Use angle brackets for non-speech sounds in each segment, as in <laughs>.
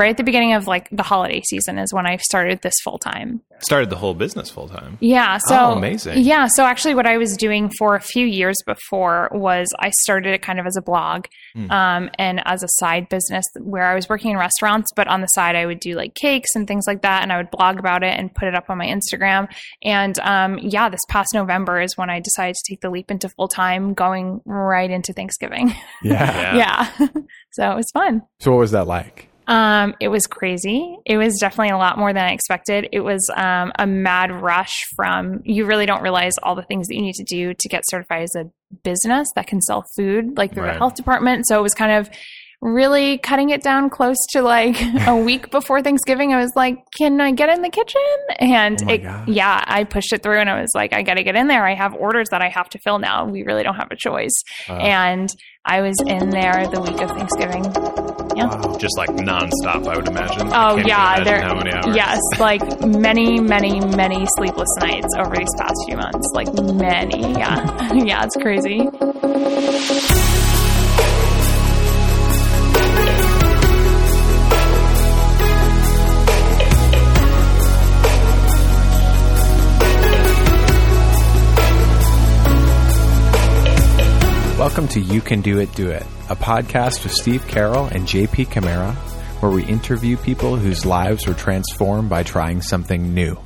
right at the beginning of like the holiday season is when I started this full time. Started the whole business full time. Yeah. So Oh, amazing. Yeah. So actually, what I was doing for a few years before was I started it kind of as a blog Hmm. um, and as a side business where I was working in restaurants, but on the side I would do like cakes and things like that, and I would blog about it and put it up on my Instagram. And um, yeah, this past November is when I decided to take the leap into full time, going right into Thanksgiving. Yeah. <laughs> Yeah. yeah. <laughs> so it was fun. So what was that like? Um, it was crazy. It was definitely a lot more than I expected. It was um, a mad rush from you really don't realize all the things that you need to do to get certified as a business that can sell food, like through Right. the health department. So it was kind of really cutting it down close to like <laughs> a week before Thanksgiving. I was like, "Can I get in the kitchen?" And Oh it, yeah, I pushed it through, and I was like, "I got to get in there. I have orders that I have to fill now. We really don't have a choice." Uh, and I was in there the week of Thanksgiving. Wow. Just like nonstop, I would imagine. Oh yeah, there. How many hours? Yes, like many, many, many sleepless nights over these past few months. Like many, yeah, <laughs> yeah, it's crazy. Welcome to You Can Do It, Do It, a podcast with Steve Carroll and JP Camara, where we interview people whose lives were transformed by trying something new.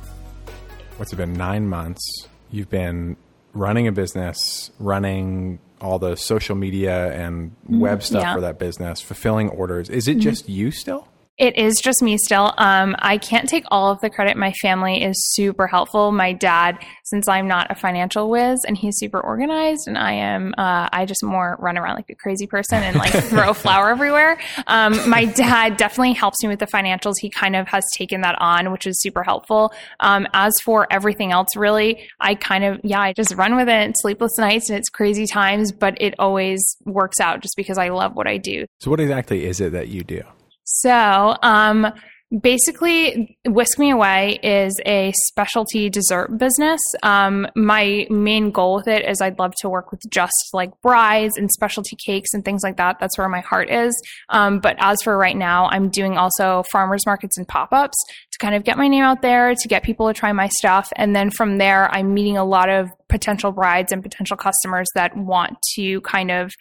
What's it been? Nine months. You've been running a business, running all the social media and web mm, stuff yeah. for that business, fulfilling orders. Is it mm-hmm. just you still? It is just me still. Um, I can't take all of the credit. My family is super helpful. My dad, since I'm not a financial whiz and he's super organized and I am, uh, I just more run around like a crazy person and like <laughs> throw flour everywhere. Um, my dad definitely helps me with the financials. He kind of has taken that on, which is super helpful. Um, as for everything else, really, I kind of, yeah, I just run with it. Sleepless nights and it's crazy times, but it always works out just because I love what I do. So, what exactly is it that you do? So, um, basically, Whisk Me Away is a specialty dessert business. Um, my main goal with it is I'd love to work with just like brides and specialty cakes and things like that. That's where my heart is. Um, but as for right now, I'm doing also farmers markets and pop ups to kind of get my name out there, to get people to try my stuff. And then from there, I'm meeting a lot of potential brides and potential customers that want to kind of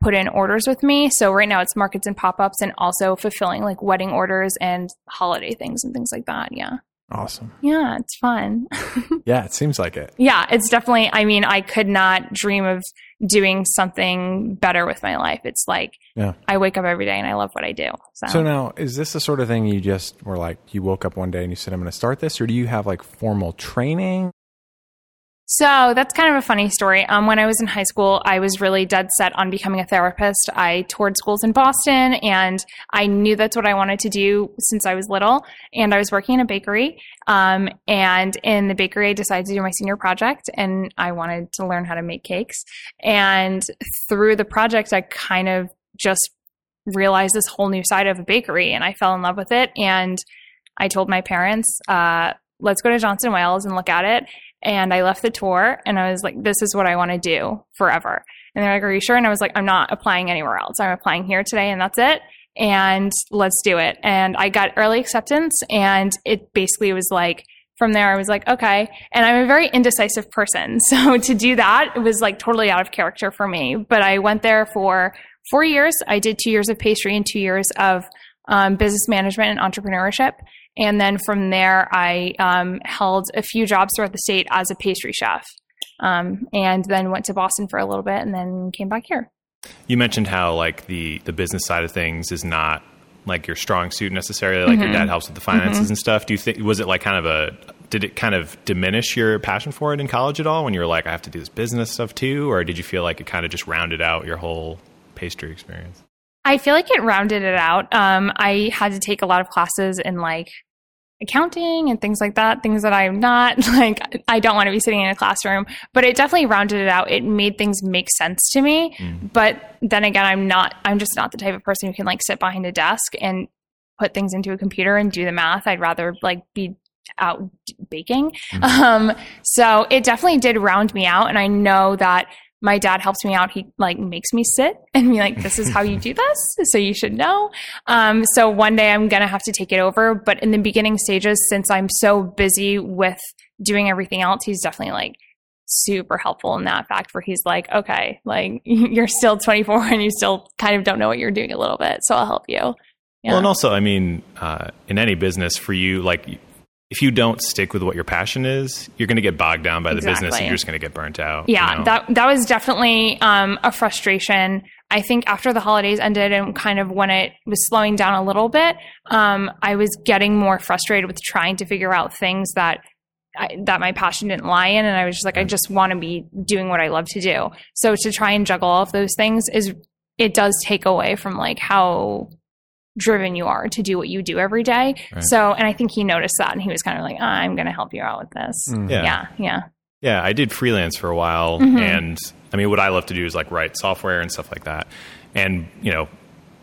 put in orders with me. So right now it's markets and pop-ups and also fulfilling like wedding orders and holiday things and things like that. Yeah. Awesome. Yeah, it's fun. <laughs> Yeah, it seems like it. yeah, it's definitely I mean, I could not dream of doing something better with my life. It's like Yeah. I wake up every day and I love what I do. So, So now, is this the sort of thing you just were like, you woke up one day and you said, I'm going to start this? Or do you have like formal training? So that's kind of a funny story. Um, when I was in high school, I was really dead set on becoming a therapist. I toured schools in Boston and I knew that's what I wanted to do since I was little. And I was working in a bakery. Um, and in the bakery, I decided to do my senior project and I wanted to learn how to make cakes. And through the project, I kind of just realized this whole new side of a bakery and I fell in love with it. And I told my parents, uh, let's go to Johnson Wales and look at it and I left the tour and I was like, this is what I want to do forever. And they're like, are you sure? And I was like, I'm not applying anywhere else. I'm applying here today and that's it. And let's do it. And I got early acceptance and it basically was like, from there, I was like, okay. And I'm a very indecisive person. <laughs> So to do that, it was like totally out of character for me. But I went there for four years. I did two years of pastry and two years of um, business management and entrepreneurship. And then from there, I um, held a few jobs throughout the state as a pastry chef. Um, and then went to Boston for a little bit and then came back here. You mentioned how like the the business side of things is not like your strong suit necessarily. Like your Mm-hmm. dad helps with the finances and stuff. Do you think was it like kind of a did it kind of diminish your passion for it in college at all when you were like I have to do this business stuff too, or did you feel like it kind of just rounded out your whole pastry experience? I feel like it rounded it out. Um, I had to take a lot of classes in like accounting and things like that, things that I'm not <laughs> like, I don't want to be sitting in a classroom, but it definitely rounded it out. It made things make sense to me. But then again, I'm not, I'm just not the type of person who can like sit behind a desk and put things into a computer and do the math. I'd rather like be out baking. Um, so it definitely did round me out. And I know that my dad helps me out. He like makes me sit and be like, this is how you do this. So you should know. Um, so one day I'm going to have to take it over. But in the beginning stages, since I'm so busy with doing everything else, he's definitely like, super helpful in that fact where he's like, okay, like <laughs> you're still 24 and you still kind of don't know what you're doing a little bit. So I'll help you. Yeah. Well, and also, I mean, uh, in any business for you, like if you don't stick with what your passion is, you're going to get bogged down by the exactly. business and you're just going to get burnt out. Yeah, you know? that that was definitely um, a frustration. I think after the holidays ended and kind of when it was slowing down a little bit, um, I was getting more frustrated with trying to figure out things that I, that my passion didn't lie in, and I was just like, I just want to be doing what I love to do. So to try and juggle all of those things is it does take away from like how driven you are to do what you do every day. Right. So, and I think he noticed that and he was kind of like, oh, I'm going to help you out with this. Mm. Yeah. yeah. Yeah. Yeah. I did freelance for a while. Mm-hmm. And I mean, what I love to do is like write software and stuff like that. And, you know,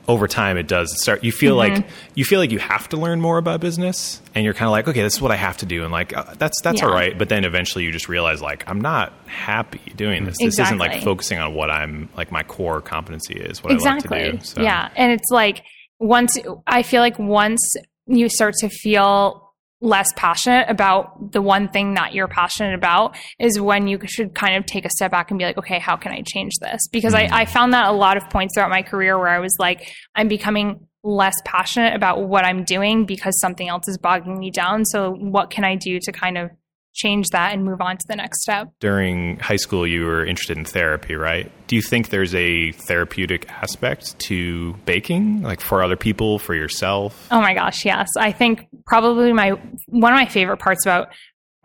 over time it does start you feel mm-hmm. like you feel like you have to learn more about business and you're kind of like okay this is what i have to do and like uh, that's that's yeah. all right but then eventually you just realize like i'm not happy doing this exactly. this isn't like focusing on what i'm like my core competency is what exactly. i like to do so. yeah and it's like once I feel like once you start to feel less passionate about the one thing that you're passionate about is when you should kind of take a step back and be like, okay, how can I change this? Because mm-hmm. I, I found that a lot of points throughout my career where I was like, I'm becoming less passionate about what I'm doing because something else is bogging me down. So what can I do to kind of change that and move on to the next step. During high school, you were interested in therapy, right? Do you think there's a therapeutic aspect to baking, like for other people, for yourself? Oh my gosh, yes. I think probably my one of my favorite parts about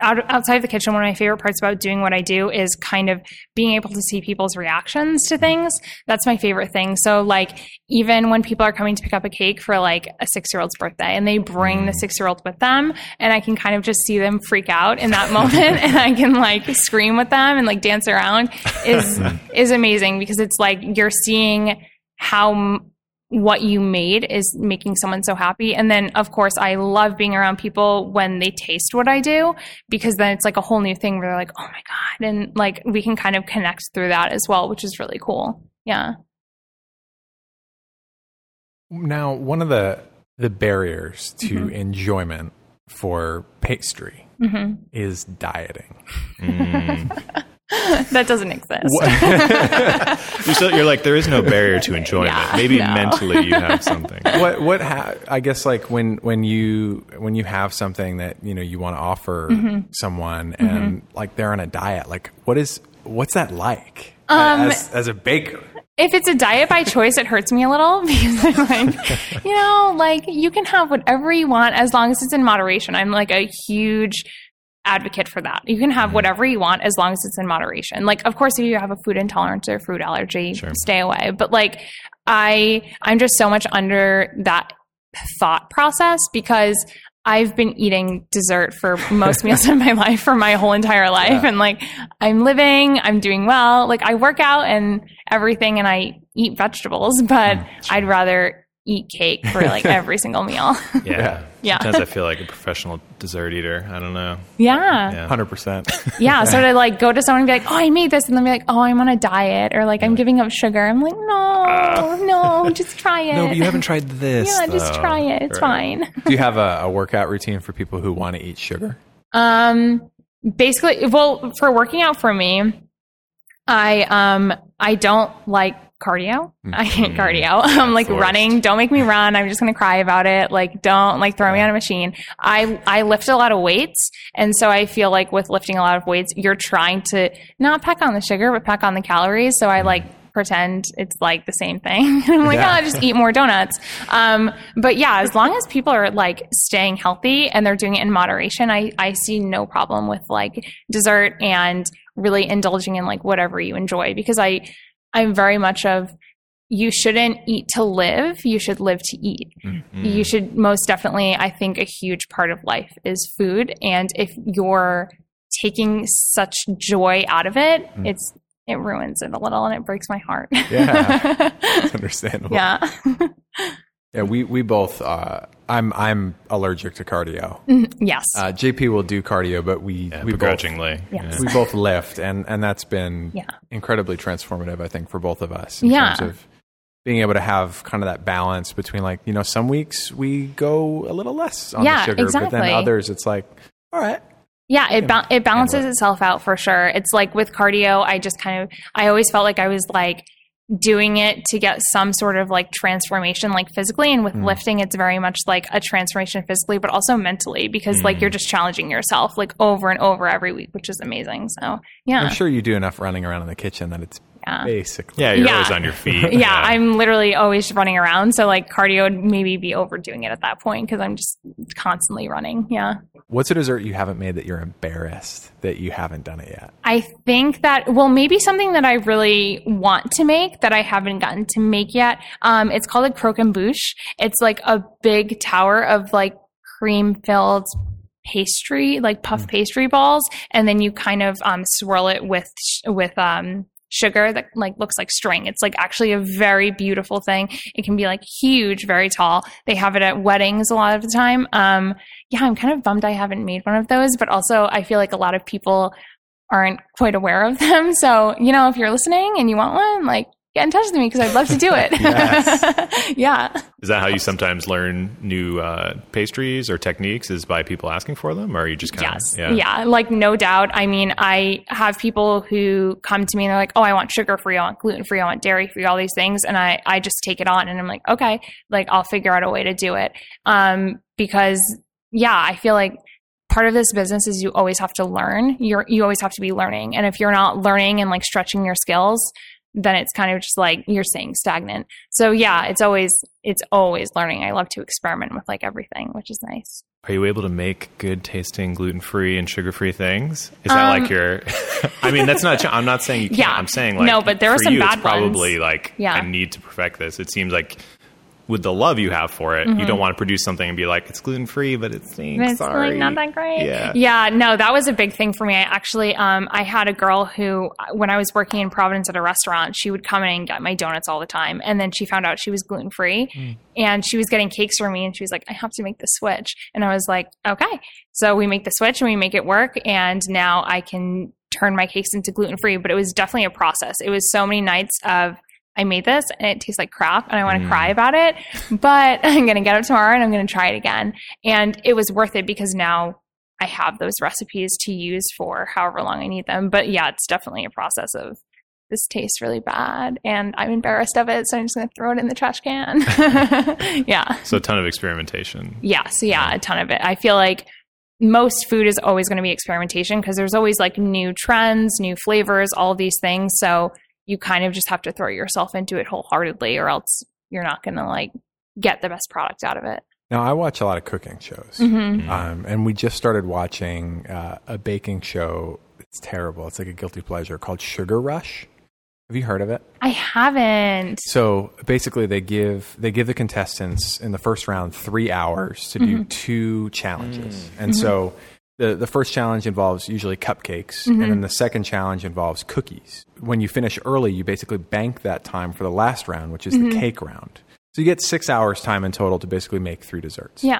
out, outside of the kitchen, one of my favorite parts about doing what I do is kind of being able to see people's reactions to things. That's my favorite thing. So, like, even when people are coming to pick up a cake for like a six year old's birthday and they bring the mm. six year old with them, and I can kind of just see them freak out in that <laughs> moment and I can like scream with them and like dance around is, <laughs> is amazing because it's like you're seeing how what you made is making someone so happy. And then, of course, I love being around people when they taste what I do because then it's like a whole new thing where they're like, oh my God. And like we can kind of connect through that as well, which is really cool. Yeah. Now, one of the the barriers to mm-hmm. enjoyment for pastry mm-hmm. is dieting. Mm. <laughs> <laughs> <laughs> <laughs> that doesn't exist. <laughs> you're, still, you're, like there is no barrier to enjoyment. Yeah, Maybe no. mentally you have something. <laughs> What what ha- I guess like when when you when you have something that you know you want to offer mm-hmm. someone and mm-hmm. like they're on a diet, like what is what's that like um, as, as a baker? If it's a diet by choice, it hurts me a little because I'm like, you know, like you can have whatever you want as long as it's in moderation. I'm like a huge advocate for that. You can have mm-hmm. whatever you want as long as it's in moderation. Like, of course, if you have a food intolerance or food allergy, sure. stay away. But like, I, I'm just so much under that thought process because I've been eating dessert for most meals in my <laughs> life for my whole entire life. Yeah. And like, I'm living, I'm doing well. Like, I work out and everything and I eat vegetables, <laughs> but mm, sure. I'd rather eat cake for like <laughs> every single meal. <laughs> Yeah. <laughs> yeah. Sometimes I feel like a professional dessert eater. I don't know. Yeah. Hundred percent. Yeah. So to like go to someone and be like, "Oh, I made this," and then be like, "Oh, I'm on a diet," or like, "I'm giving up sugar." I'm like, "No, uh, no, just try it." No, but you haven't tried this. Yeah, though. just try it. It's right. fine. Do you have a, a workout routine for people who want to eat sugar? Um, basically, well, for working out for me, I um I don't like cardio. Mm-hmm. I hate cardio. <laughs> I'm like running. Don't make me run. I'm just going to cry about it. Like, don't like throw me on a machine. I, I lift a lot of weights. And so I feel like with lifting a lot of weights, you're trying to not pack on the sugar, but pack on the calories. So I like pretend it's like the same thing. <laughs> I'm like, yeah. oh, just eat more donuts. Um, but yeah, as long as people are like staying healthy and they're doing it in moderation, I, I see no problem with like dessert and really indulging in like whatever you enjoy because I, I'm very much of you shouldn't eat to live, you should live to eat. Mm-hmm. You should most definitely, I think a huge part of life is food. And if you're taking such joy out of it, mm. it's it ruins it a little and it breaks my heart. Yeah. <laughs> understandable. Yeah. <laughs> Yeah, we we both. Uh, I'm I'm allergic to cardio. Yes. Uh, JP will do cardio, but we Yeah, we both begrudgingly. Yes. we both lift, and and that's been Yeah. incredibly transformative. I think for both of us in Yeah. terms of being able to have kind of that balance between like you know some weeks we go a little less on Yeah, the sugar, but then others it's like all right. Yeah, it ba- it balances itself out for sure. It's like with cardio, I just kind of I always felt like I was like doing it to get some sort of like transformation like physically and with Mm. lifting it's very much like a transformation physically but also mentally because like Mm. you're just challenging yourself like over and over every week which is amazing so yeah I'm sure you do enough running around in the kitchen that it's Yeah. basically Yeah, you're Yeah. always on your feet. <laughs> yeah, I'm literally always running around. So like cardio would maybe be overdoing it at that point because I'm just constantly running. Yeah. What's a dessert you haven't made that you're embarrassed that you haven't done it yet? I think that well, maybe something that I really want to make that I haven't gotten to make yet. Um, it's called a croquembouche. It's like a big tower of like cream filled pastry, like puff pastry balls, and then you kind of um, swirl it with with um, sugar that like looks like string. It's like actually a very beautiful thing. It can be like huge, very tall. They have it at weddings a lot of the time. Um, yeah, I'm kind of bummed I haven't made one of those, but also I feel like a lot of people aren't quite aware of them. <laughs> So, you know, if you're listening and you want one, like get in touch with me because I'd love to do it. <laughs> Yeah. Is that how you sometimes learn new uh, pastries or techniques? Is by people asking for them, or are you just kind Yes. of Yeah. Like no doubt. I mean, I have people who come to me and they're like, "Oh, I want sugar free, I want gluten free, I want dairy free, all these things," and I I just take it on and I'm like, "Okay, like I'll figure out a way to do it." Um, because yeah, I feel like part of this business is you always have to learn. You're you always have to be learning, and if you're not learning and like stretching your skills, then it's kind of just like you're saying stagnant. So yeah, it's always it's always learning. I love to experiment with like everything, which is nice. Are you able to make good tasting gluten free and sugar free things? Is that Um, like your? <laughs> I mean, that's not. I'm not saying you can't. Yeah. I'm saying like No, but there are some you, bad it's probably ones. like Yeah. I need to perfect this. It seems like with the love you have for it, Mm-hmm. you don't want to produce something and be like it's gluten free, but it stinks. It's Sorry, like not that great. Yeah. Yeah. No, that was a big thing for me. I actually, um, I had a girl who, when I was working in Providence at a restaurant, she would come in and get my donuts all the time. And then she found out she was gluten free Hmm. and she was getting cakes for me. And she was like, I have to make the switch. And I was like, okay. So we make the switch and we make it work. And now I can turn my cakes into gluten free. But it was definitely a process. It was so many nights of, I made this and it tastes like crap and I want to Mm. cry about it, but <laughs> I'm going to get up tomorrow and I'm going to try it again. And it was worth it because now I have those recipes to use for however long I need them. But yeah, it's definitely a process of this tastes really bad and I'm embarrassed of it. So I'm just going to throw it in the trash can. <laughs> yeah. So a ton of experimentation. Yeah. So yeah, a ton of it. I feel like most food is always going to be experimentation because there's always like new trends, new flavors, all these things. So you kind of just have to throw yourself into it wholeheartedly or else you're not going to like get the best product out of it. Now I watch a lot of cooking shows, Mm-hmm. um, and we just started watching uh, a baking show. It's terrible. It's like a guilty pleasure called Sugar Rush. Have you heard of it? I haven't. So basically, they give they give the contestants in the first round three hours to do two challenges, and so the the first challenge involves usually cupcakes, and then mm-hmm. the second challenge involves cookies. When you finish early, you basically bank that time for the last round, which is the mm-hmm. cake round. So you get six hours time in total to basically make three desserts. Yeah.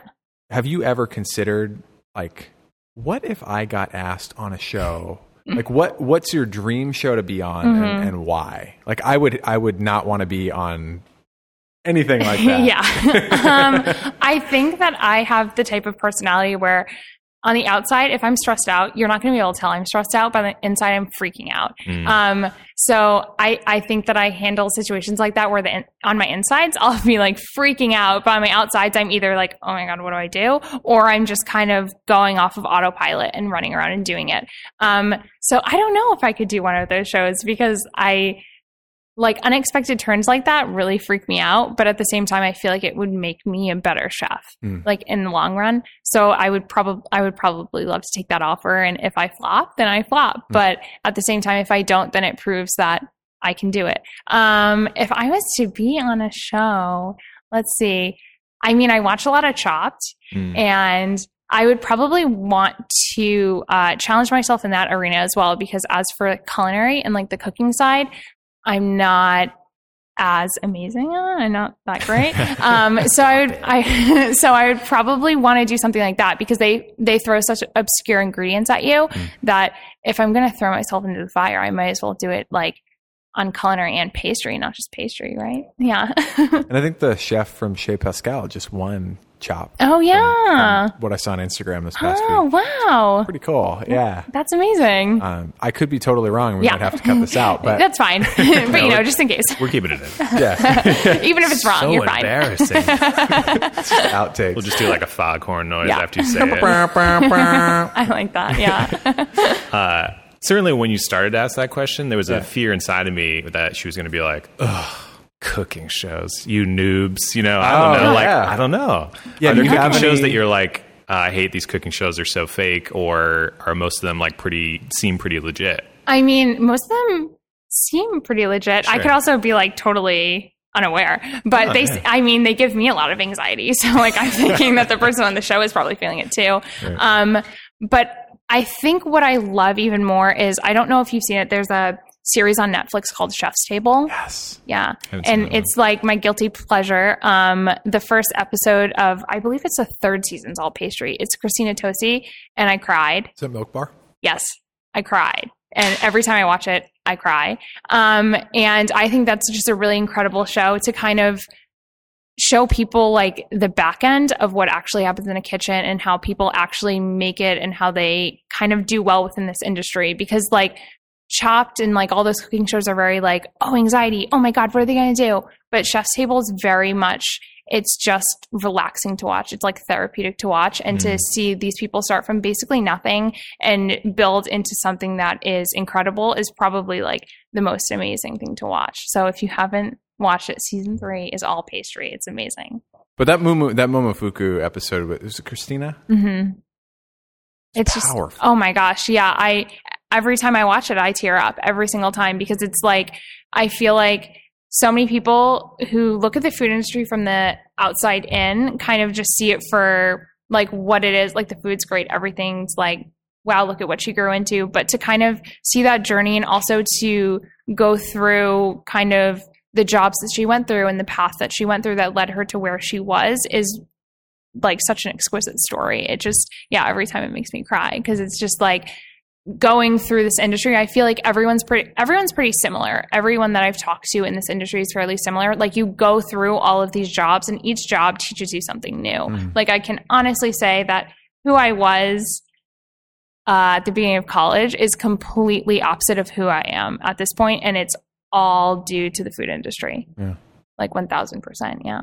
Have you ever considered like what if I got asked on a show? Mm. Like what what's your dream show to be on and, mm-hmm. and why? Like I would I would not want to be on anything like <laughs> that. yeah. <laughs> um, I think that I have the type of personality where on the outside, if I'm stressed out, you're not going to be able to tell I'm stressed out, but on the inside, I'm freaking out. Um, so I, I think that I handle situations like that where the in, on my insides, <laughs> I'll be like freaking out, but on my outsides, I'm either like, oh my God, what do I do? Or I'm just kind of going off of autopilot and running around and doing it. Um, so I don't know if I could do one of those shows because I, like unexpected turns like that really freak me out but at the same time i feel like it would make me a better chef Mm. like in the long run so i would probably i would probably love to take that offer and if i flop then i flop but at the same time if i don't then it proves that i can do it um if i was to be on a show let's see i mean i watch a lot of chopped Mm. and I would probably want to uh, challenge myself in that arena as well because as for culinary and like the cooking side, I'm not as amazing and not that great. <laughs> um, so I would, I, <laughs> so I would probably want to do something like that because they, they throw such obscure ingredients at you Mm. that if I'm going to throw myself into the fire, I might as well do it like on culinary and pastry, not just pastry, right? Yeah. <laughs> And I think the chef from Chez Pascal just won Chop. oh yeah. from what I saw on Instagram this past Oh week. wow. Pretty cool. Yeah. That's amazing. Um, I could be totally wrong. We Yeah. might have to cut this out, <laughs> but That's fine. <laughs> <laughs> but you know, just in case. We're keeping it in. yeah, Even if it's wrong, so you're fine. embarrassing. outtakes. we'll just do like a foghorn noise Yeah. after you say it. I like that. Yeah. Certainly, when you started to ask that question, there was Yeah. a fear inside of me that she was going to be like, "Ugh, cooking shows, you noobs." You know, I Oh, don't know. Like, yeah. I don't know. Yeah, are there you cooking have shows any- that you're like, uh, I hate these cooking shows; they're so fake, or are most of them like pretty seem pretty legit? I mean, most of them seem pretty legit. I could also be like totally unaware, but Oh, they, yeah. I mean, they give me a lot of anxiety. <laughs> So like, I'm thinking that the person on the show is probably feeling it too. Um, but I think what I love even more is I don't know if you've seen it. There's a series on Netflix called Chef's Table. yes. Yeah. And it's like my guilty pleasure. Um, the first episode of, I believe it's the third season's all pastry. It's Christina Tosi, and I cried. Is that Milk Bar? Yes, I cried. And every time I watch it, I cry. Um, and I think that's just a really incredible show to kind of show people like the back end of what actually happens in a kitchen and how people actually make it and how they kind of do well within this industry. Because like Chopped and like all those cooking shows are very like, oh, anxiety. Oh my God, what are they going to do? But Chef's Table is very much, it's just relaxing to watch. It's like therapeutic to watch and to see these people start from basically nothing and build into something that is incredible is probably like the most amazing thing to watch. So if you haven't watched it, season three is all pastry. It's amazing. But that Momo, that Momofuku episode was it Christina? hmm It's just Powerful. oh my gosh, yeah. I every time I watch it, I tear up every single time because it's like I feel like so many people who look at the food industry from the outside in kind of just see it for like what it is. Like the food's great, everything's like wow, look at what she grew into. But to kind of see that journey and also to go through kind of the jobs that she went through and the path that she went through that led her to where she was is like such an exquisite story. It just, yeah, every time it makes me cry because it's just like going through this industry. I feel like everyone's pretty, everyone's pretty similar. Everyone that I've talked to in this industry is fairly similar. Like you go through all of these jobs and each job teaches you something new. Like I can honestly say that who I was uh, at the beginning of college is completely opposite of who I am at this point, and it's all due to the food industry. Yeah. Like one thousand percent, yeah.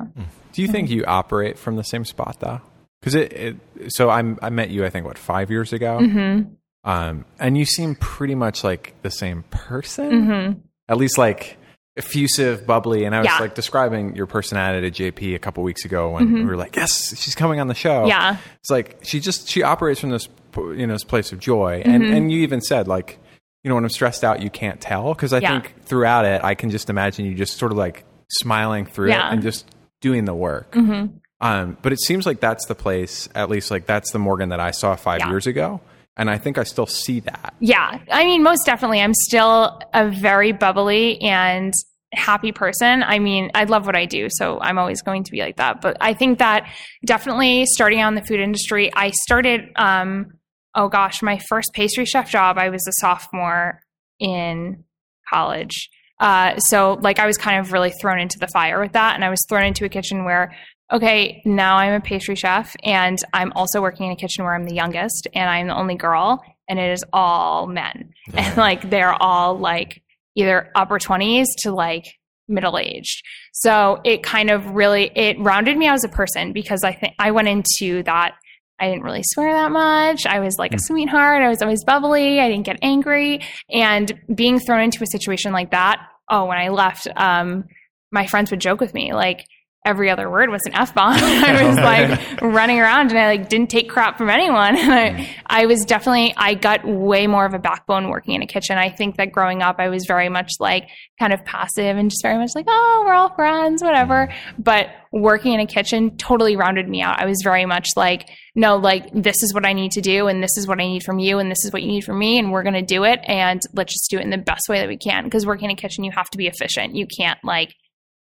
Do you think you operate from the same spot though? Because it, it, so I'm, I met you, I think, what five years ago, Mm-hmm. Um, and you seem pretty much like the same person, Mm-hmm. at least like effusive, bubbly. And I was Yeah. like describing your personality to JP a couple weeks ago when we were like, "Yes, she's coming on the show." Mm-hmm. Yeah. it's like she just she operates from this you know this place of joy, and Mm-hmm. and you even said like, you know, when I'm stressed out, you can't tell because I Yeah. think throughout it, I can just imagine you just sort of like smiling through Yeah. it and just doing the work. Mm-hmm. Um, but it seems like that's the place, at least like that's the Morgan that I saw five years ago. And I think I still see that. Yeah, I mean, most definitely. I'm still a very bubbly and happy person. I mean, I love what I do, so I'm always going to be like that. But I think that definitely starting out in the food industry, I started, um, oh gosh, my first pastry chef job, I was a sophomore in college. Uh, so, like, I was kind of really thrown into the fire with that. And I was thrown into a kitchen where okay, now I'm a pastry chef and I'm also working in a kitchen where I'm the youngest and I'm the only girl and it is all men. <laughs> And like they're all like either upper 20s to like middle aged. So it kind of really it rounded me out as a person because I think I went into that I didn't really swear that much. I was like a sweetheart. I was always bubbly. I didn't get angry. And being thrown into a situation like that, oh, when I left, um, my friends would joke with me like every other word was an F bomb. <laughs> I was <laughs> like running around and I like didn't take crap from anyone. <laughs> And I, I was definitely, I got way more of a backbone working in a kitchen. I think that growing up, I was very much like kind of passive and just very much like, oh, we're all friends, whatever. But working in a kitchen totally rounded me out. I was very much like, no, like this is what I need to do and this is what I need from you and this is what you need from me and we're going to do it and let's just do it in the best way that we can. Because working in a kitchen, you have to be efficient. You can't like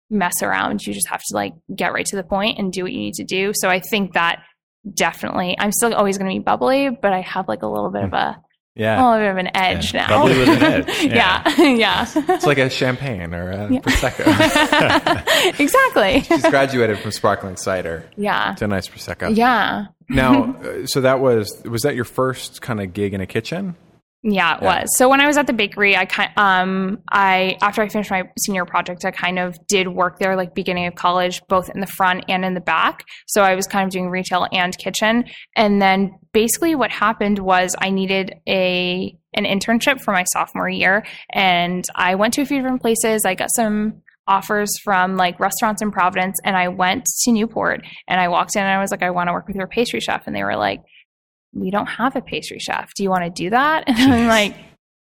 mess around. You just have to like get right to the point and do what you need to do. So I think that definitely, I'm still always going to be bubbly, but I have like a little bit of a, <laughs> Yeah. a little bit of an edge now. Bubbly with an edge. <laughs> yeah, <laughs> yeah, It's like a champagne or a prosecco. exactly. She's graduated from sparkling cider Yeah, to a nice prosecco. yeah. Now, uh, so that was was that your first kind of gig in a kitchen? Yeah, it Yeah. was. So when I was at the bakery, I kind um I after I finished my senior project, I kind of did work there like beginning of college, both in the front and in the back. So I was kind of doing retail and kitchen. And then basically what happened was I needed a an internship for my sophomore year and I went to a few different places. I got some offers from like restaurants in Providence and I went to Newport and I walked in and I was like I want to work with your pastry chef and they were like we don't have a pastry chef. Do you want to do that? <laughs> And I'm like,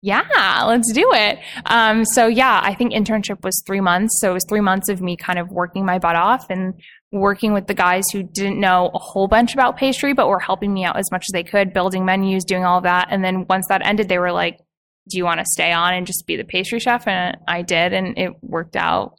yeah, let's do it. Um, so yeah, I think internship was three months. So it was three months of me kind of working my butt off and working with the guys who didn't know a whole bunch about pastry, but were helping me out as much as they could, building menus, doing all of that. And then once that ended, they were like, do you want to stay on and just be the pastry chef? And I did, and it worked out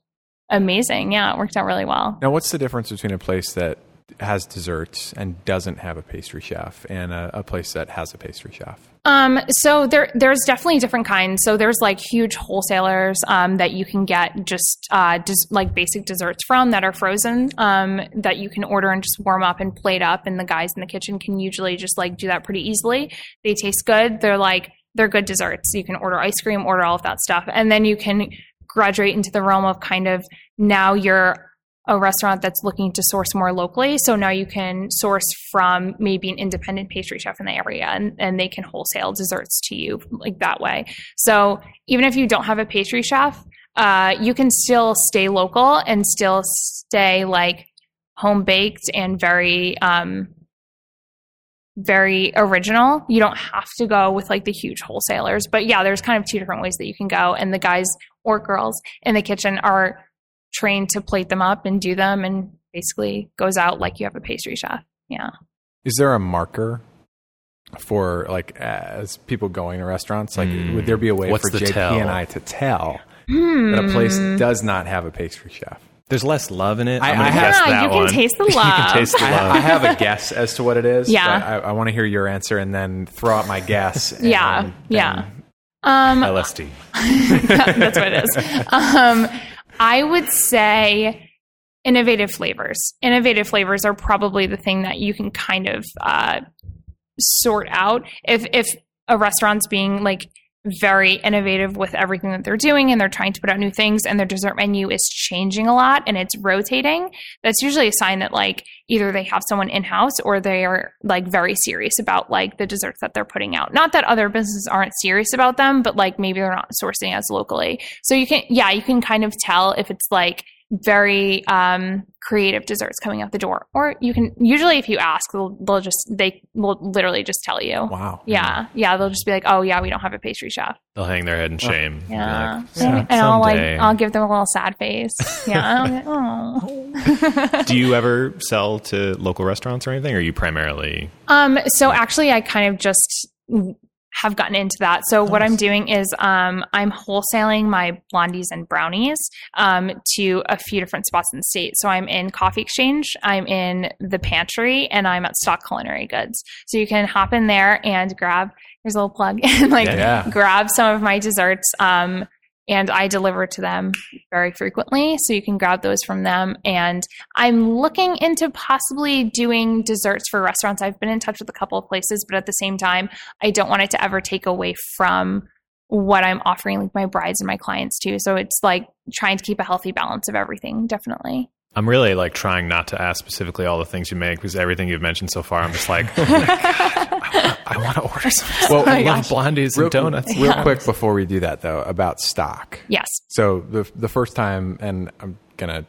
amazing. Yeah, it worked out really well. Now, what's the difference between a place that has desserts and doesn't have a pastry chef and a, a place that has a pastry chef? Um, so there, there's definitely different kinds. So there's like huge wholesalers um, that you can get just uh, just like basic desserts from that are frozen um, that you can order and just warm up and plate up, and the guys in the kitchen can usually just like do that pretty easily. They taste good. They're like they're good desserts. You can order ice cream, order all of that stuff, and then you can graduate into the realm of kind of now you're a restaurant that's looking to source more locally. So now you can source from maybe an independent pastry chef in the area and, and they can wholesale desserts to you like that way. So even if you don't have a pastry chef, uh, you can still stay local and still stay like home baked and very, um, very original. You don't have to go with like the huge wholesalers. But yeah, there's kind of two different ways that you can go. And the guys or girls in the kitchen are trained to plate them up and do them and basically goes out like you have a pastry chef. Yeah. Is there a marker for like as people going to restaurants? Like, Hmm. would there be a way What's for the JP tell? and I to tell that a place does not have a pastry chef? There's less love in it. I- I'm gonna I have- guess Yeah, that you can one. taste the <laughs> you love. can taste the I, love. I have a guess as to what it is. Yeah. but I, I want to hear your answer and then throw out my guess. <laughs> and Yeah. then- Yeah. Um, LSD. <laughs> that's what it is. Um, I would say innovative flavors. Innovative flavors are probably the thing that you can kind of uh, sort out. If if a restaurant's being like very innovative with everything that they're doing and they're trying to put out new things and their dessert menu is changing a lot and it's rotating. That's usually a sign that like either they have someone in house or they are like very serious about like the desserts that they're putting out. Not that other businesses aren't serious about them but like maybe they're not sourcing as locally. So you can yeah you can kind of tell if it's like very um, creative desserts coming out the door or you can usually if you ask they'll, they'll just they will literally just tell you Wow. yeah, yeah. They'll just be like, "Oh, yeah, we don't have a pastry chef." They'll hang their head in shame. Be Yeah, like, and I'll like. I'll give them a little sad face. <laughs> Yeah, I'll like, oh. <laughs> Do you ever sell to local restaurants or anything? Or are you primarily Um. So actually, I kind of just have gotten into that. So what I'm doing is um, I'm wholesaling my blondies and brownies um, to a few different spots in the state. So I'm in Coffee Exchange, I'm in the Pantry, and I'm at Stock Culinary Goods. So you can hop in there and grab. Here's a little plug <laughs> and like Yeah. grab some of my desserts. Um, and I deliver to them very frequently. So you can grab those from them. And I'm looking into possibly doing desserts for restaurants. I've been in touch with a couple of places, but at the same time, I don't want it to ever take away from what I'm offering like my brides and my clients too. So it's like trying to keep a healthy balance of everything, definitely. I'm really like trying not to ask specifically all the things you make because everything you've mentioned so far, I'm just like, oh <laughs> my I want to order some. Well, I love blondies real, and donuts. real quick before we do that, though, about stock. Yes. So the the first time, and I'm gonna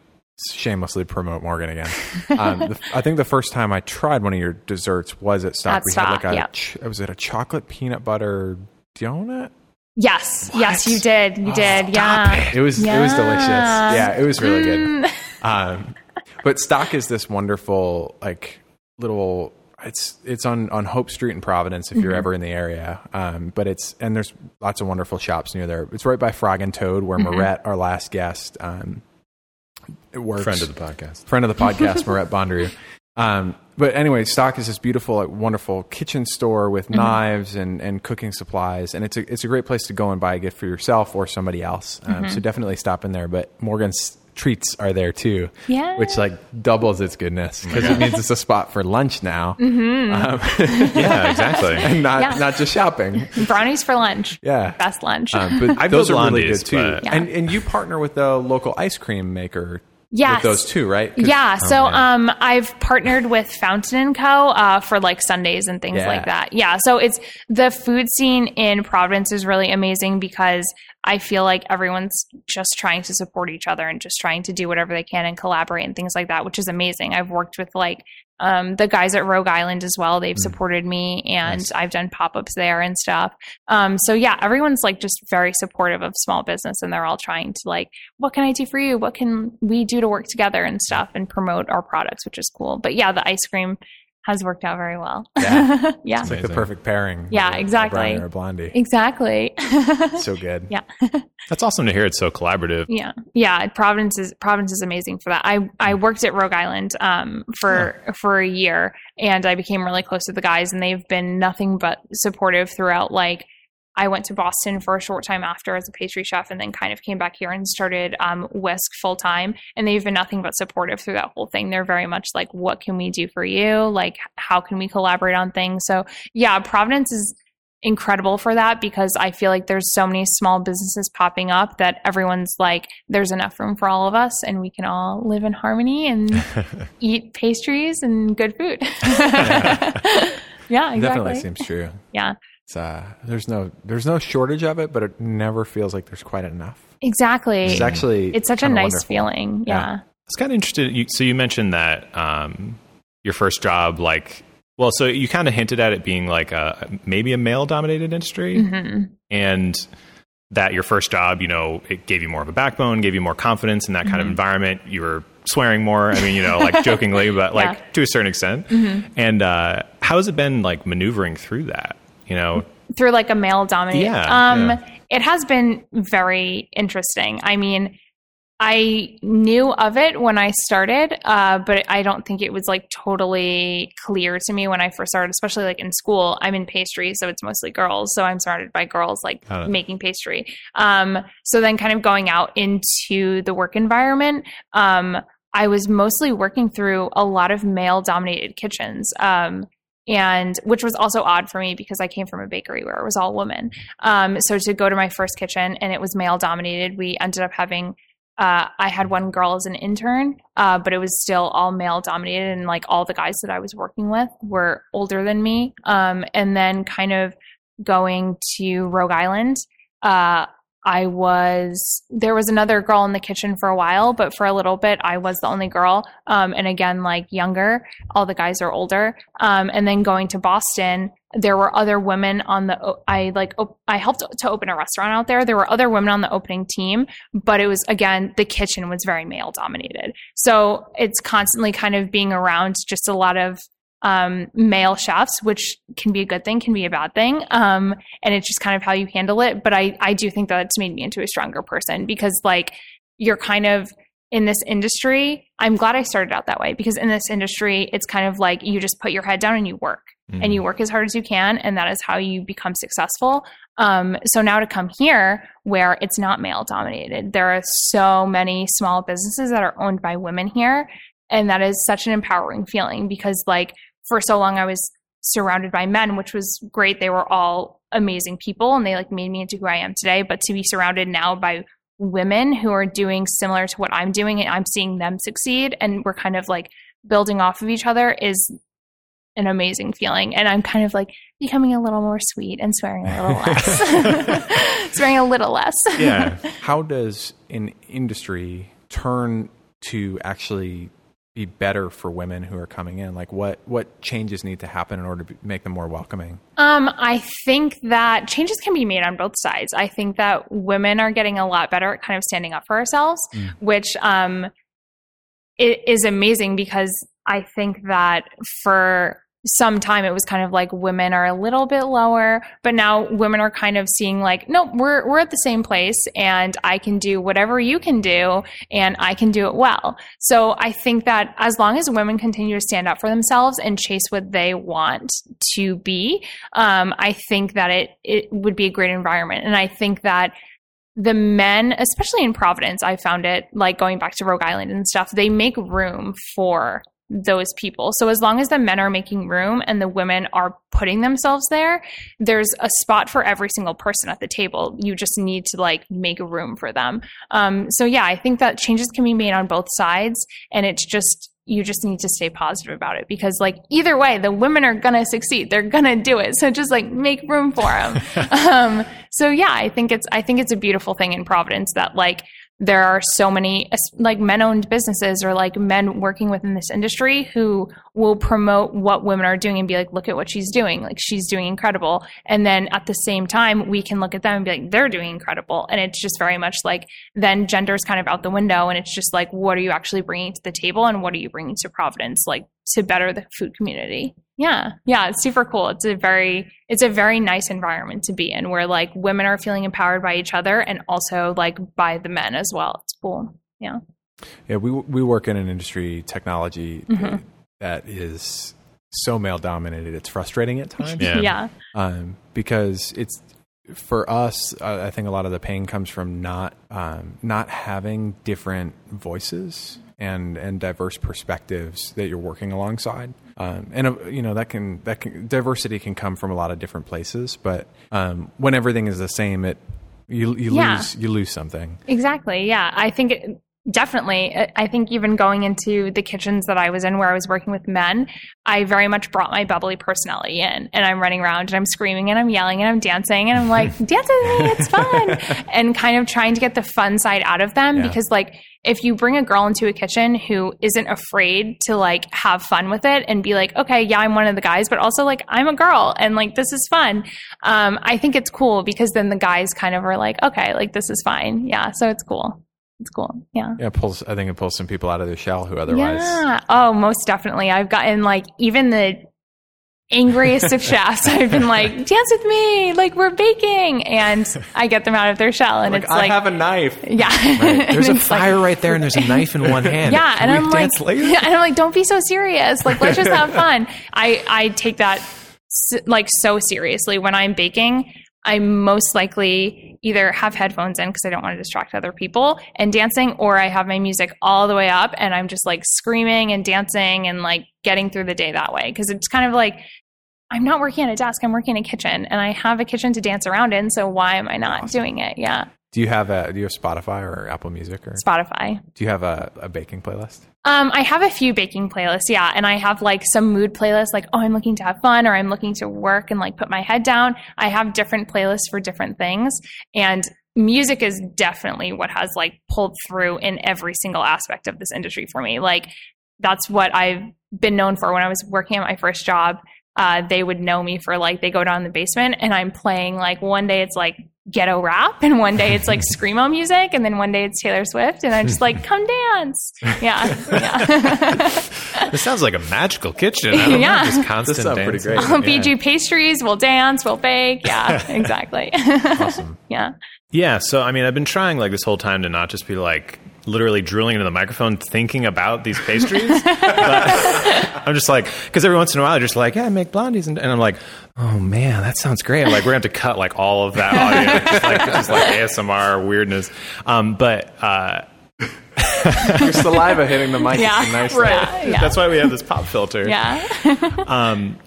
shamelessly promote Morgan again. <laughs> Um, the, I think the first time I tried one of your desserts was at Stock. At we had like Stock, a yep. ch- was it a chocolate peanut butter donut? Yes. Yes, you did. You did. Yeah. It was it was delicious. Yeah. Yeah, it was really good. Um, but Stock is this wonderful like little. It's it's on on Hope Street in Providence if you're ever in the area. Um, but it's and there's lots of wonderful shops near there. It's right by Frog and Toad where Moret, our last guest, um, it works. Friend of the podcast. friend of the podcast, <laughs> Marette Bondry. Um, but anyway, Stock is this beautiful, like, wonderful kitchen store with knives and, and cooking supplies, and it's a it's a great place to go and buy a gift for yourself or somebody else. Um, So definitely stop in there. But Morgan's treats are there too, Yeah. which like doubles its goodness because it means it's a spot for lunch now, <laughs> Yeah, exactly. <laughs> and not Yeah. not just shopping. Brownies for lunch. Yeah. Best lunch. Um, but <laughs> I those build are really good too. but- Yeah. And and you partner with the local ice cream maker. Yes. With those two, right? Yeah, so Oh, man. um, I've partnered with Fountain and Co. Uh, for like sundaes and things Yeah. like that. Yeah, so it's the food scene in Providence is really amazing because I feel like everyone's just trying to support each other and just trying to do whatever they can and collaborate and things like that, which is amazing. I've worked with like um, the guys at Rogue Island as well. They've supported me and Nice. I've done pop ups there and stuff. Um, so yeah, everyone's like just very supportive of small business and they're all trying to like, what can I do for you? What can we do to work together and stuff and promote our products, which is cool. But yeah, the ice cream has worked out very well. Yeah. <laughs> yeah. it's like the perfect pairing. Yeah, a- a exactly. brownie or a blondie. Exactly. <laughs> So good. Yeah. <laughs> That's awesome to hear. It's so collaborative. Yeah, yeah. Providence is Providence is amazing for that. I I worked at Rogue Island um for for a year, and I became really close to the guys, and they've been nothing but supportive throughout. Like, I went to Boston for a short time after as a pastry chef, and then kind of came back here and started um, Whisk full time, and they've been nothing but supportive through that whole thing. They're very much like, "What can we do for you? Like, how can we collaborate on things?" So, yeah, Providence is incredible for that because I feel like there's so many small businesses popping up that everyone's like, there's enough room for all of us and we can all live in harmony and <laughs> eat pastries and good food. <laughs> <laughs> yeah, exactly. Definitely seems true. yeah, uh, there's no there's no shortage of it, but it never feels like there's quite enough. exactly. It's actually it's such a nice wonderful. feeling. Yeah. Yeah. I was kind of interested. You, so you mentioned that um, your first job, like, well, so you kind of hinted at it being like a maybe a male dominated industry, hmm and that your first job, you know, it gave you more of a backbone, gave you more confidence in that kind of environment. You were swearing more. I mean, you know, like <laughs> jokingly, but like Yeah. to a certain extent. And uh, how has it been like maneuvering through that? You know, Through like a male dominated. Yeah, um, yeah. It has been very interesting. I mean, I knew of it when I started, uh, but I don't think it was like totally clear to me when I first started, especially like in school. I'm in pastry, so it's mostly girls. So I'm surrounded by girls like making pastry. Um, so then kind of going out into the work environment, um, I was mostly working through a lot of male dominated kitchens. Um, and which was also odd for me because I came from a bakery where it was all women. Um, so to go to my first kitchen and it was male dominated, we ended up having uh, I had one girl as an intern, uh, but it was still all male dominated, and like all the guys that I was working with were older than me. Um, and then kind of going to Rogue Island, uh, I was there was another girl in the kitchen for a while, but for a little bit I was the only girl. Um, and again, like younger, all the guys are older. Um, and then going to Boston, there were other women on the I like op- I helped to open a restaurant out there. There were other women on the opening team, but it was again the kitchen was very male dominated. So it's constantly kind of being around just a lot of um, male chefs, which can be a good thing, can be a bad thing. Um, and it's just kind of how you handle it. But I, I do think that it's made me into a stronger person because like you're kind of in this industry. I'm glad I started out that way because in this industry, it's kind of like you just put your head down and you work and you work as hard as you can. And that is how you become successful. Um, so now to come here where it's not male dominated, there are so many small businesses that are owned by women here. And that is such an empowering feeling because like for so long I was surrounded by men, which was great. They were all amazing people and they like made me into who I am today. But to be surrounded now by women who are doing similar to what I'm doing and I'm seeing them succeed and we're kind of like building off of each other is an amazing feeling. And I'm kind of like becoming a little more sweet and swearing a little less. <laughs> <laughs> swearing a little less. yeah. <laughs> How does an industry turn to actually be better for women who are coming in? Like, what what changes need to happen in order to make them more welcoming? Um, I think that changes can be made on both sides. I think that women are getting a lot better at kind of standing up for ourselves, which um, it is amazing because I think that for some time it was kind of like women are a little bit lower, but now women are kind of seeing like, no, we're we're at the same place and I can do whatever you can do and I can do it well. So I think that as long as women continue to stand up for themselves and chase what they want to be, um, I think that it it would be a great environment. And I think that the men, especially in Providence, I found it like going back to Rogue Island and stuff, they make room for those people. So as long as the men are making room and the women are putting themselves there, there's a spot for every single person at the table. You just need to like make room for them. Um, so yeah, I think that changes can be made on both sides, and it's just you just need to stay positive about it because like either way the women are gonna succeed they're gonna do it so just like make room for them <laughs> um, so yeah i think it's i think it's a beautiful thing in providence that like there are so many like men owned businesses or like men working within this industry who will promote what women are doing and be like look at what she's doing. Like she's doing incredible. And then at the same time we can look at them and be like they're doing incredible. And it's just very much like then gender is kind of out the window and it's just like what are you actually bringing to the table and what are you bringing to providence like to better the food community yeah. Yeah it's super cool. It's a very it's a very nice environment to be in where like women are feeling empowered by each other and also like by the men as well. It's cool. Yeah. Yeah we we work in an industry technology mm-hmm. that is so male dominated it's frustrating at times. <laughs> Yeah, yeah. Um, because it's for us, uh, I think a lot of the pain comes from not um, not having different voices and and diverse perspectives that you're working alongside. Um, and uh, you know that can that can diversity can come from a lot of different places, but um, when everything is the same, it you you yeah. lose you lose something. Exactly. Yeah, I think it, definitely. I think even going into the kitchens that I was in, where I was working with men, I very much brought my bubbly personality in, and I'm running around and I'm screaming and I'm yelling and I'm dancing and I'm <laughs> like, dance with me, it's fun, <laughs> and kind of trying to get the fun side out of them yeah. because like if you bring a girl into a kitchen who isn't afraid to like have fun with it and be like, okay, yeah, I'm one of the guys, but also like I'm a girl and like this is fun. Um, I think it's cool because then the guys kind of are like, okay, like this is fine. Yeah. So it's cool. It's cool. Yeah. Yeah. Pulls, I think it pulls some people out of their shell who otherwise. Yeah. Oh, most definitely. I've gotten like even the angriest of <laughs> chefs. I've been like, dance with me, like we're baking, and I get them out of their shell, and like, it's like I have a knife. Yeah, right. <laughs> there's a fire like, right there, and there's a knife in one <laughs> hand. Yeah, Can and I'm like, yeah, and I'm like, don't be so serious. Like, let's just have fun. I I take that like so seriously when I'm baking. I most likely either have headphones in because I don't want to distract other people and dancing, or I have my music all the way up and I'm just like screaming and dancing and like getting through the day that way. Because it's kind of like I'm not working at a desk. I'm working in a kitchen, and I have a kitchen to dance around in. So why am I not awesome. doing it? Yeah. Do you have a Do you have Spotify or Apple Music or Spotify? Do you have a, a baking playlist? Um, I have a few baking playlists, yeah, and I have like some mood playlists, like oh, I'm looking to have fun, or I'm looking to work and like put my head down. I have different playlists for different things, and music is definitely what has like pulled through in every single aspect of this industry for me. Like that's what I've been known for when I was working at my first job uh, they would know me for like they go down in the basement and I'm playing like one day it's like ghetto rap and one day it's like screamo music and then one day it's Taylor Swift and I'm just like come dance. Yeah yeah. <laughs> This sounds like a magical kitchen. Yeah know, just constant this pretty great. I'll feed you pastries we'll dance we'll bake. Yeah <laughs> exactly. Awesome. <laughs> Yeah. Yeah so I mean I've been trying like this whole time to not just be like literally drooling into the microphone thinking about these pastries. <laughs> I'm just like, because every once in a while, they're just like, yeah, I make blondies. And, and, I'm like, oh man, that sounds great. I'm like, we're going to have to cut like all of that audio, <laughs> just like, just like ASMR weirdness. Um, but, uh, <laughs> your saliva hitting the mic yeah, nice. Right. Yeah. That's why we have this pop filter. Yeah. um,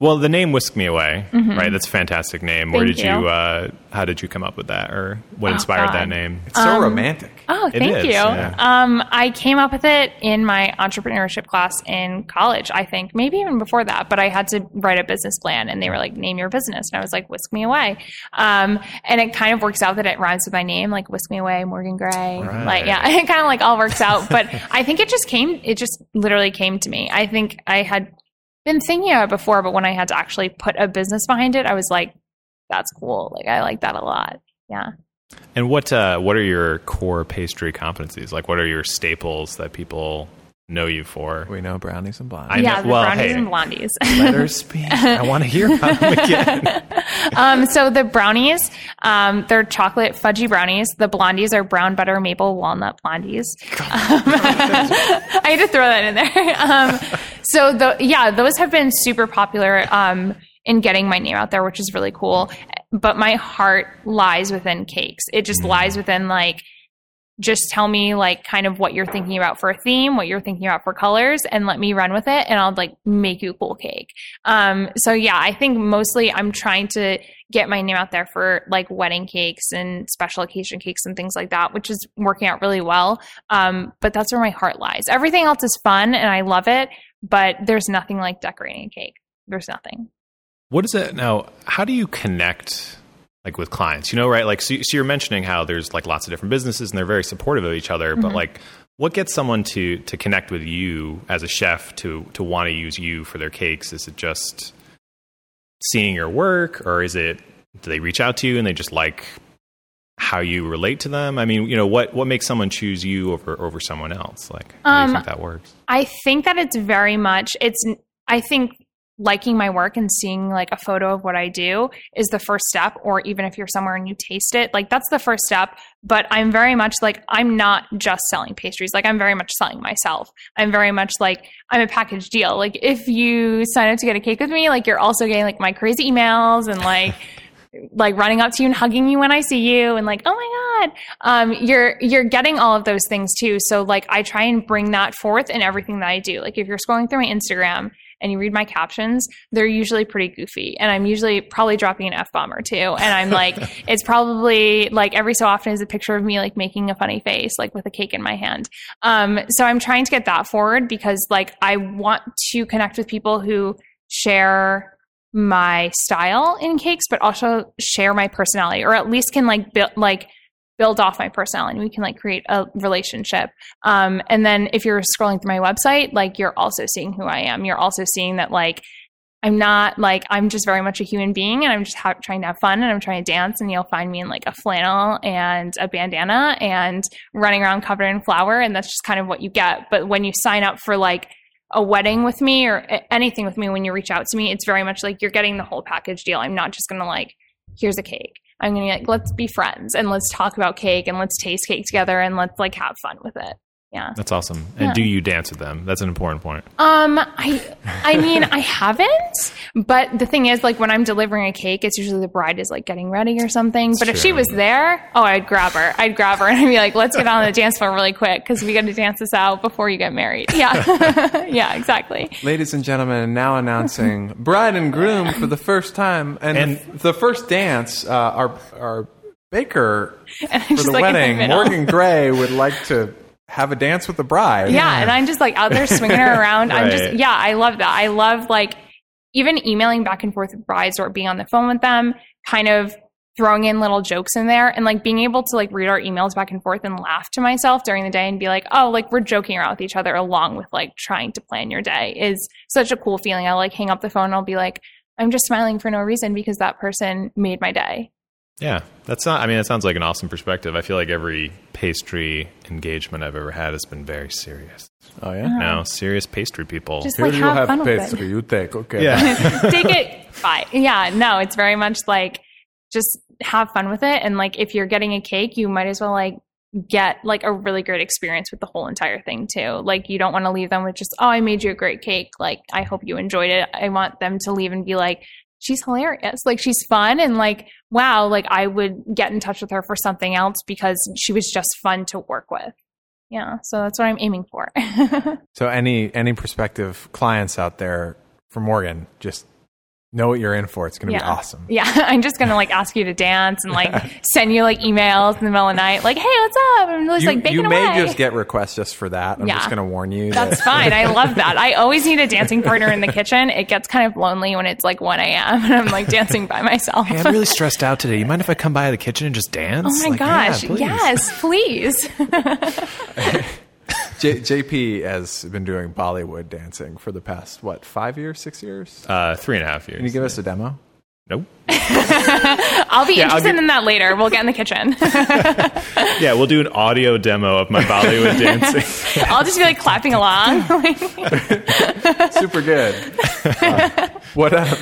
well, the name "Whisk Me Away," mm-hmm. right? That's a fantastic name. Thank Where did you? you uh, how did you come up with that, or what oh, inspired God. that name? It's so um, romantic. Oh, thank is, you. Yeah. Um, I came up with it in my entrepreneurship class in college. I think maybe even before that, but I had to write a business plan, and they were like, "Name your business," and I was like, "Whisk Me Away," um, and it kind of works out that it rhymes with my name, like "Whisk Me Away," Morgan Gray. Right. Like, yeah, <laughs> it kind of like all works out. But I think it just came. It just literally came to me. I think I had been thinking about it before, but when I had to actually put a business behind it, I was like, that's cool. Like I like that a lot. Yeah. And what uh, what are your core pastry competencies? Like, what are your staples that people know you for. We know brownies and blondies. I yeah, know- the well, brownies hey. and blondies. Let her <laughs> speak. I want to hear about them again. <laughs> um, so the brownies, um, they're chocolate fudgy brownies. The blondies are brown butter maple walnut blondies. Um, <laughs> I had to throw that in there. Um, so the yeah, those have been super popular um, in getting my name out there, which is really cool. But my heart lies within cakes. It just lies within like just tell me like kind of what you're thinking about for a theme, what you're thinking about for colors, and let me run with it, and I'll like make you a cool cake. Um, so yeah, I think mostly I'm trying to get my name out there for like wedding cakes and special occasion cakes and things like that, which is working out really well. Um, but that's where my heart lies. Everything else is fun and I love it, but there's nothing like decorating a cake. There's nothing. What is it now? How do you connect like with clients? You know, right? Like, so, so you're mentioning how there's like lots of different businesses and they're very supportive of each other. But like, what gets someone to to connect with you as a chef to to want to use you for their cakes? Is it just seeing your work, or is it do they reach out to you and they just like how you relate to them? I mean, you know, what what makes someone choose you over over someone else? Like, how do you Um, think that works? I think that it's very much it's I think liking my work and seeing like a photo of what I do is the first step or even if you're somewhere and you taste it like that's the first step but I'm very much like I'm not just selling pastries like I'm very much selling myself I'm very much like I'm a package deal like if you sign up to get a cake with me like you're also getting like my crazy emails and like <laughs> like running up to you and hugging you when I see you and like, oh my God. Um, you're you're getting all of those things too. So like I try and bring that forth in everything that I do. Like if you're scrolling through my Instagram and you read my captions, they're usually pretty goofy. And I'm usually probably dropping an F bomb or two. And I'm like, <laughs> it's probably like every so often is a picture of me like making a funny face, like with a cake in my hand. Um, so I'm trying to get that forward because like I want to connect with people who share my style in cakes, but also share my personality, or at least can like build like build off my personality. We can like create a relationship. Um, and then if you're scrolling through my website, like you're also seeing who I am. You're also seeing that like I'm not like I'm just very much a human being, and I'm just ha- trying to have fun, and I'm trying to dance, and you'll find me in like a flannel and a bandana and running around covered in flour, and that's just kind of what you get. But when you sign up for like a wedding with me or anything with me when you reach out to me it's very much like you're getting the whole package deal i'm not just gonna like here's a cake i'm gonna be like let's be friends and let's talk about cake and let's taste cake together and let's like have fun with it yeah That's awesome. And Yeah. do you dance with them? That's an important point. um i i <laughs> mean i haven't but the thing is like when i'm delivering a cake it's usually the bride is like getting ready or something but if she was there oh i'd grab her i'd grab her and i'd be like let's get on the <laughs> dance floor really quick because we got to dance this out before you get married yeah <laughs> yeah exactly Ladies and gentlemen, now announcing bride and groom for the first time, and, And- the, the first dance. Uh, our our baker for the like in the wedding. Morgan Gray, would like to have a dance with the bride. Yeah, and I'm just like out there swinging her around. I'm just <laughs> yeah, I love that. I love like even emailing back and forth with brides or being on the phone with them, kind of throwing in little jokes in there and like being able to like read our emails back and forth and laugh to myself during the day and be like, "Oh, like we're joking around with each other along with like trying to plan your day." is such a cool feeling. I'll like hang up the phone and I'll be like, "I'm just smiling for no reason because that person made my day." Yeah, that's not. I mean, that sounds like an awesome perspective. I feel like every pastry engagement I've ever had has been very serious. Oh yeah. Uh-huh. No, serious pastry people. Just Here like you have, have fun with it. pastry. You take. Okay. yeah, <laughs> <laughs> take it bye yeah no it's very much like just have fun with it and like if you're getting a cake you might as well like get like a really great experience with the whole entire thing too like you don't want to leave them with just oh i made you a great cake like i hope you enjoyed it i want them to leave and be like she's hilarious. Like she's fun and like wow like i would get in touch with her for something else because she was just fun to work with. Yeah so that's what i'm aiming for. <laughs> So any any prospective clients out there for Morgan, just know what you're in for. It's going to be awesome. <laughs> Yeah, I'm just gonna like ask you to dance and like <laughs> send you like emails in the middle of the night, like, "Hey, what's up?" I'm just You, like baking you may away. just get requests just for that. I'm Yeah. just going to warn you. That's that- fine. I love that. <laughs> I always need a dancing partner in the kitchen. It gets kind of lonely when it's like 1 a.m. and I'm like dancing by myself. Hey, I'm really stressed out today. You mind if I come by the kitchen and just dance? Oh my Like, yeah, gosh! please. yes, please. J- JP has been doing Bollywood dancing for the past what five years, six years. Uh, three and a half years. Can you give us a demo? Nope. <laughs> I'll be Yeah, I'll interested get- in that later. We'll get in the kitchen. <laughs> Yeah, we'll do an audio demo of my Bollywood <laughs> dancing. I'll just be like clapping along. Super good. Uh, what um,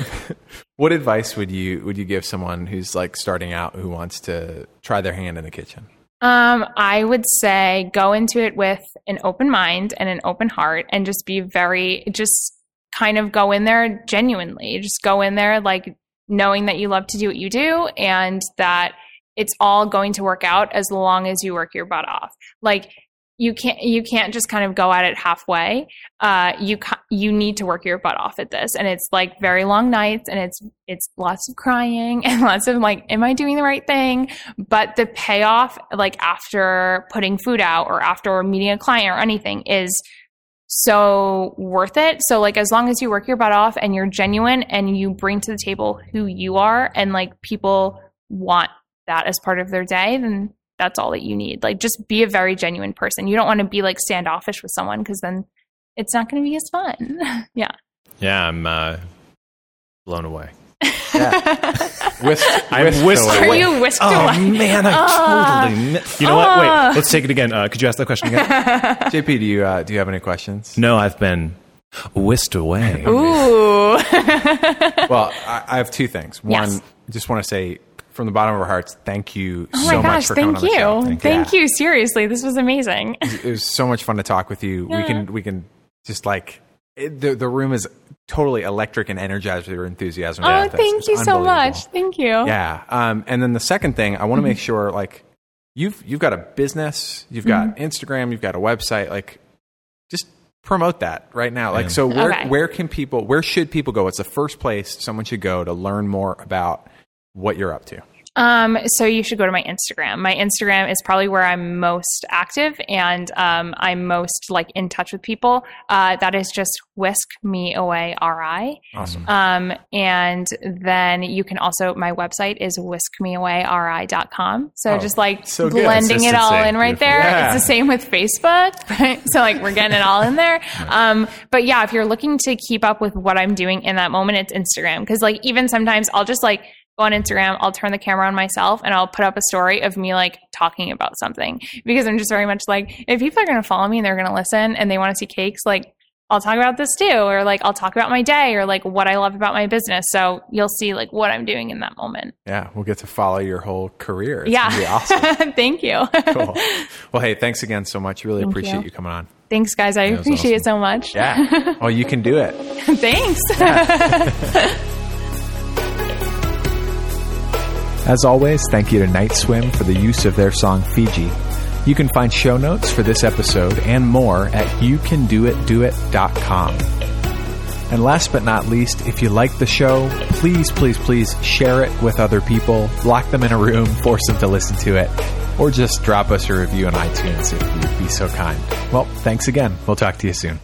what advice would you would you give someone who's like starting out who wants to try their hand in the kitchen? Um, I would say go into it with an open mind and an open heart and just be very, just kind of go in there genuinely. Just go in there like knowing that you love to do what you do and that it's all going to work out as long as you work your butt off. Like, you can't you can't just kind of go at it halfway. Uh, you you need to work your butt off at this, and it's like very long nights, and it's it's lots of crying <laughs> and lots of like, am I doing the right thing? But the payoff, like after putting food out or after meeting a client or anything, is so worth it. So like as long as you work your butt off and you're genuine and you bring to the table who you are and like people want that as part of their day, then that's all that you need. Like just be a very genuine person. You don't want to be like standoffish with someone because then it's not going to be as fun. <laughs> yeah. Yeah, I'm uh, blown away. <laughs> Whisk, I'm whisked whisked away. Are you whisked Oh away? man, I Ah. totally. mi- You know what? Ah. Wait, let's take it again. Uh, could you ask that question again? <laughs> JP, do you uh, do you have any questions? no, I've been whisked away. Ooh. Well, I, I have two things. One, Yes. just want to say from the bottom of our hearts, thank you Oh so my much gosh, for coming thank on the show. you. Thank, you. Seriously, this was amazing. It was so much fun to talk with you. We can we can just like it, the the room is totally electric and energized with your enthusiasm. Oh, thank It's you so much. Thank you. Yeah. Um, and then the second thing, I want to Mm-hmm. make sure like you've you've got a business, you've got Mm-hmm. Instagram, you've got a website, like just promote that right now. Like so where Okay. where can people where should people go? What's the first place someone should go to learn more about what you're up to? Um, so you should go to my Instagram. My Instagram is probably where I'm most active and um, I'm most like in touch with people. Uh, that is just whisk me away ri. Awesome. Um, and then you can also my website is whiskmeawayri.com. So Oh, just like so blending it all in right Beautiful. there. Yeah. It's the same with Facebook. <laughs> Right? So like we're getting it all in there. Um, but yeah, if you're looking to keep up with what I'm doing in that moment, it's Instagram. Cause like even sometimes I'll just like go on Instagram, I'll turn the camera on myself and I'll put up a story of me like talking about something because I'm just very much like, if people are going to follow me and they're going to listen and they want to see cakes, like I'll talk about this too, or like I'll talk about my day or like what I love about my business. So you'll see like what I'm doing in that moment. Yeah, we'll get to follow your whole career. It's yeah. awesome. <laughs> Thank you. cool. Well, hey, thanks again so much. Really Thank appreciate you. you. coming on. Thanks guys. I appreciate it so much. Yeah. Oh, you can do it. <laughs> Thanks. <laughs> As always, thank you to NGHTSWM for the use of their song Fiji. You can find show notes for this episode and more at youcandoitdoit.com. And last but not least, if you like the show, please, please, please share it with other people, lock them in a room, force them to listen to it, or just drop us a review on iTunes if you'd be so kind. Well, thanks again. We'll talk to you soon.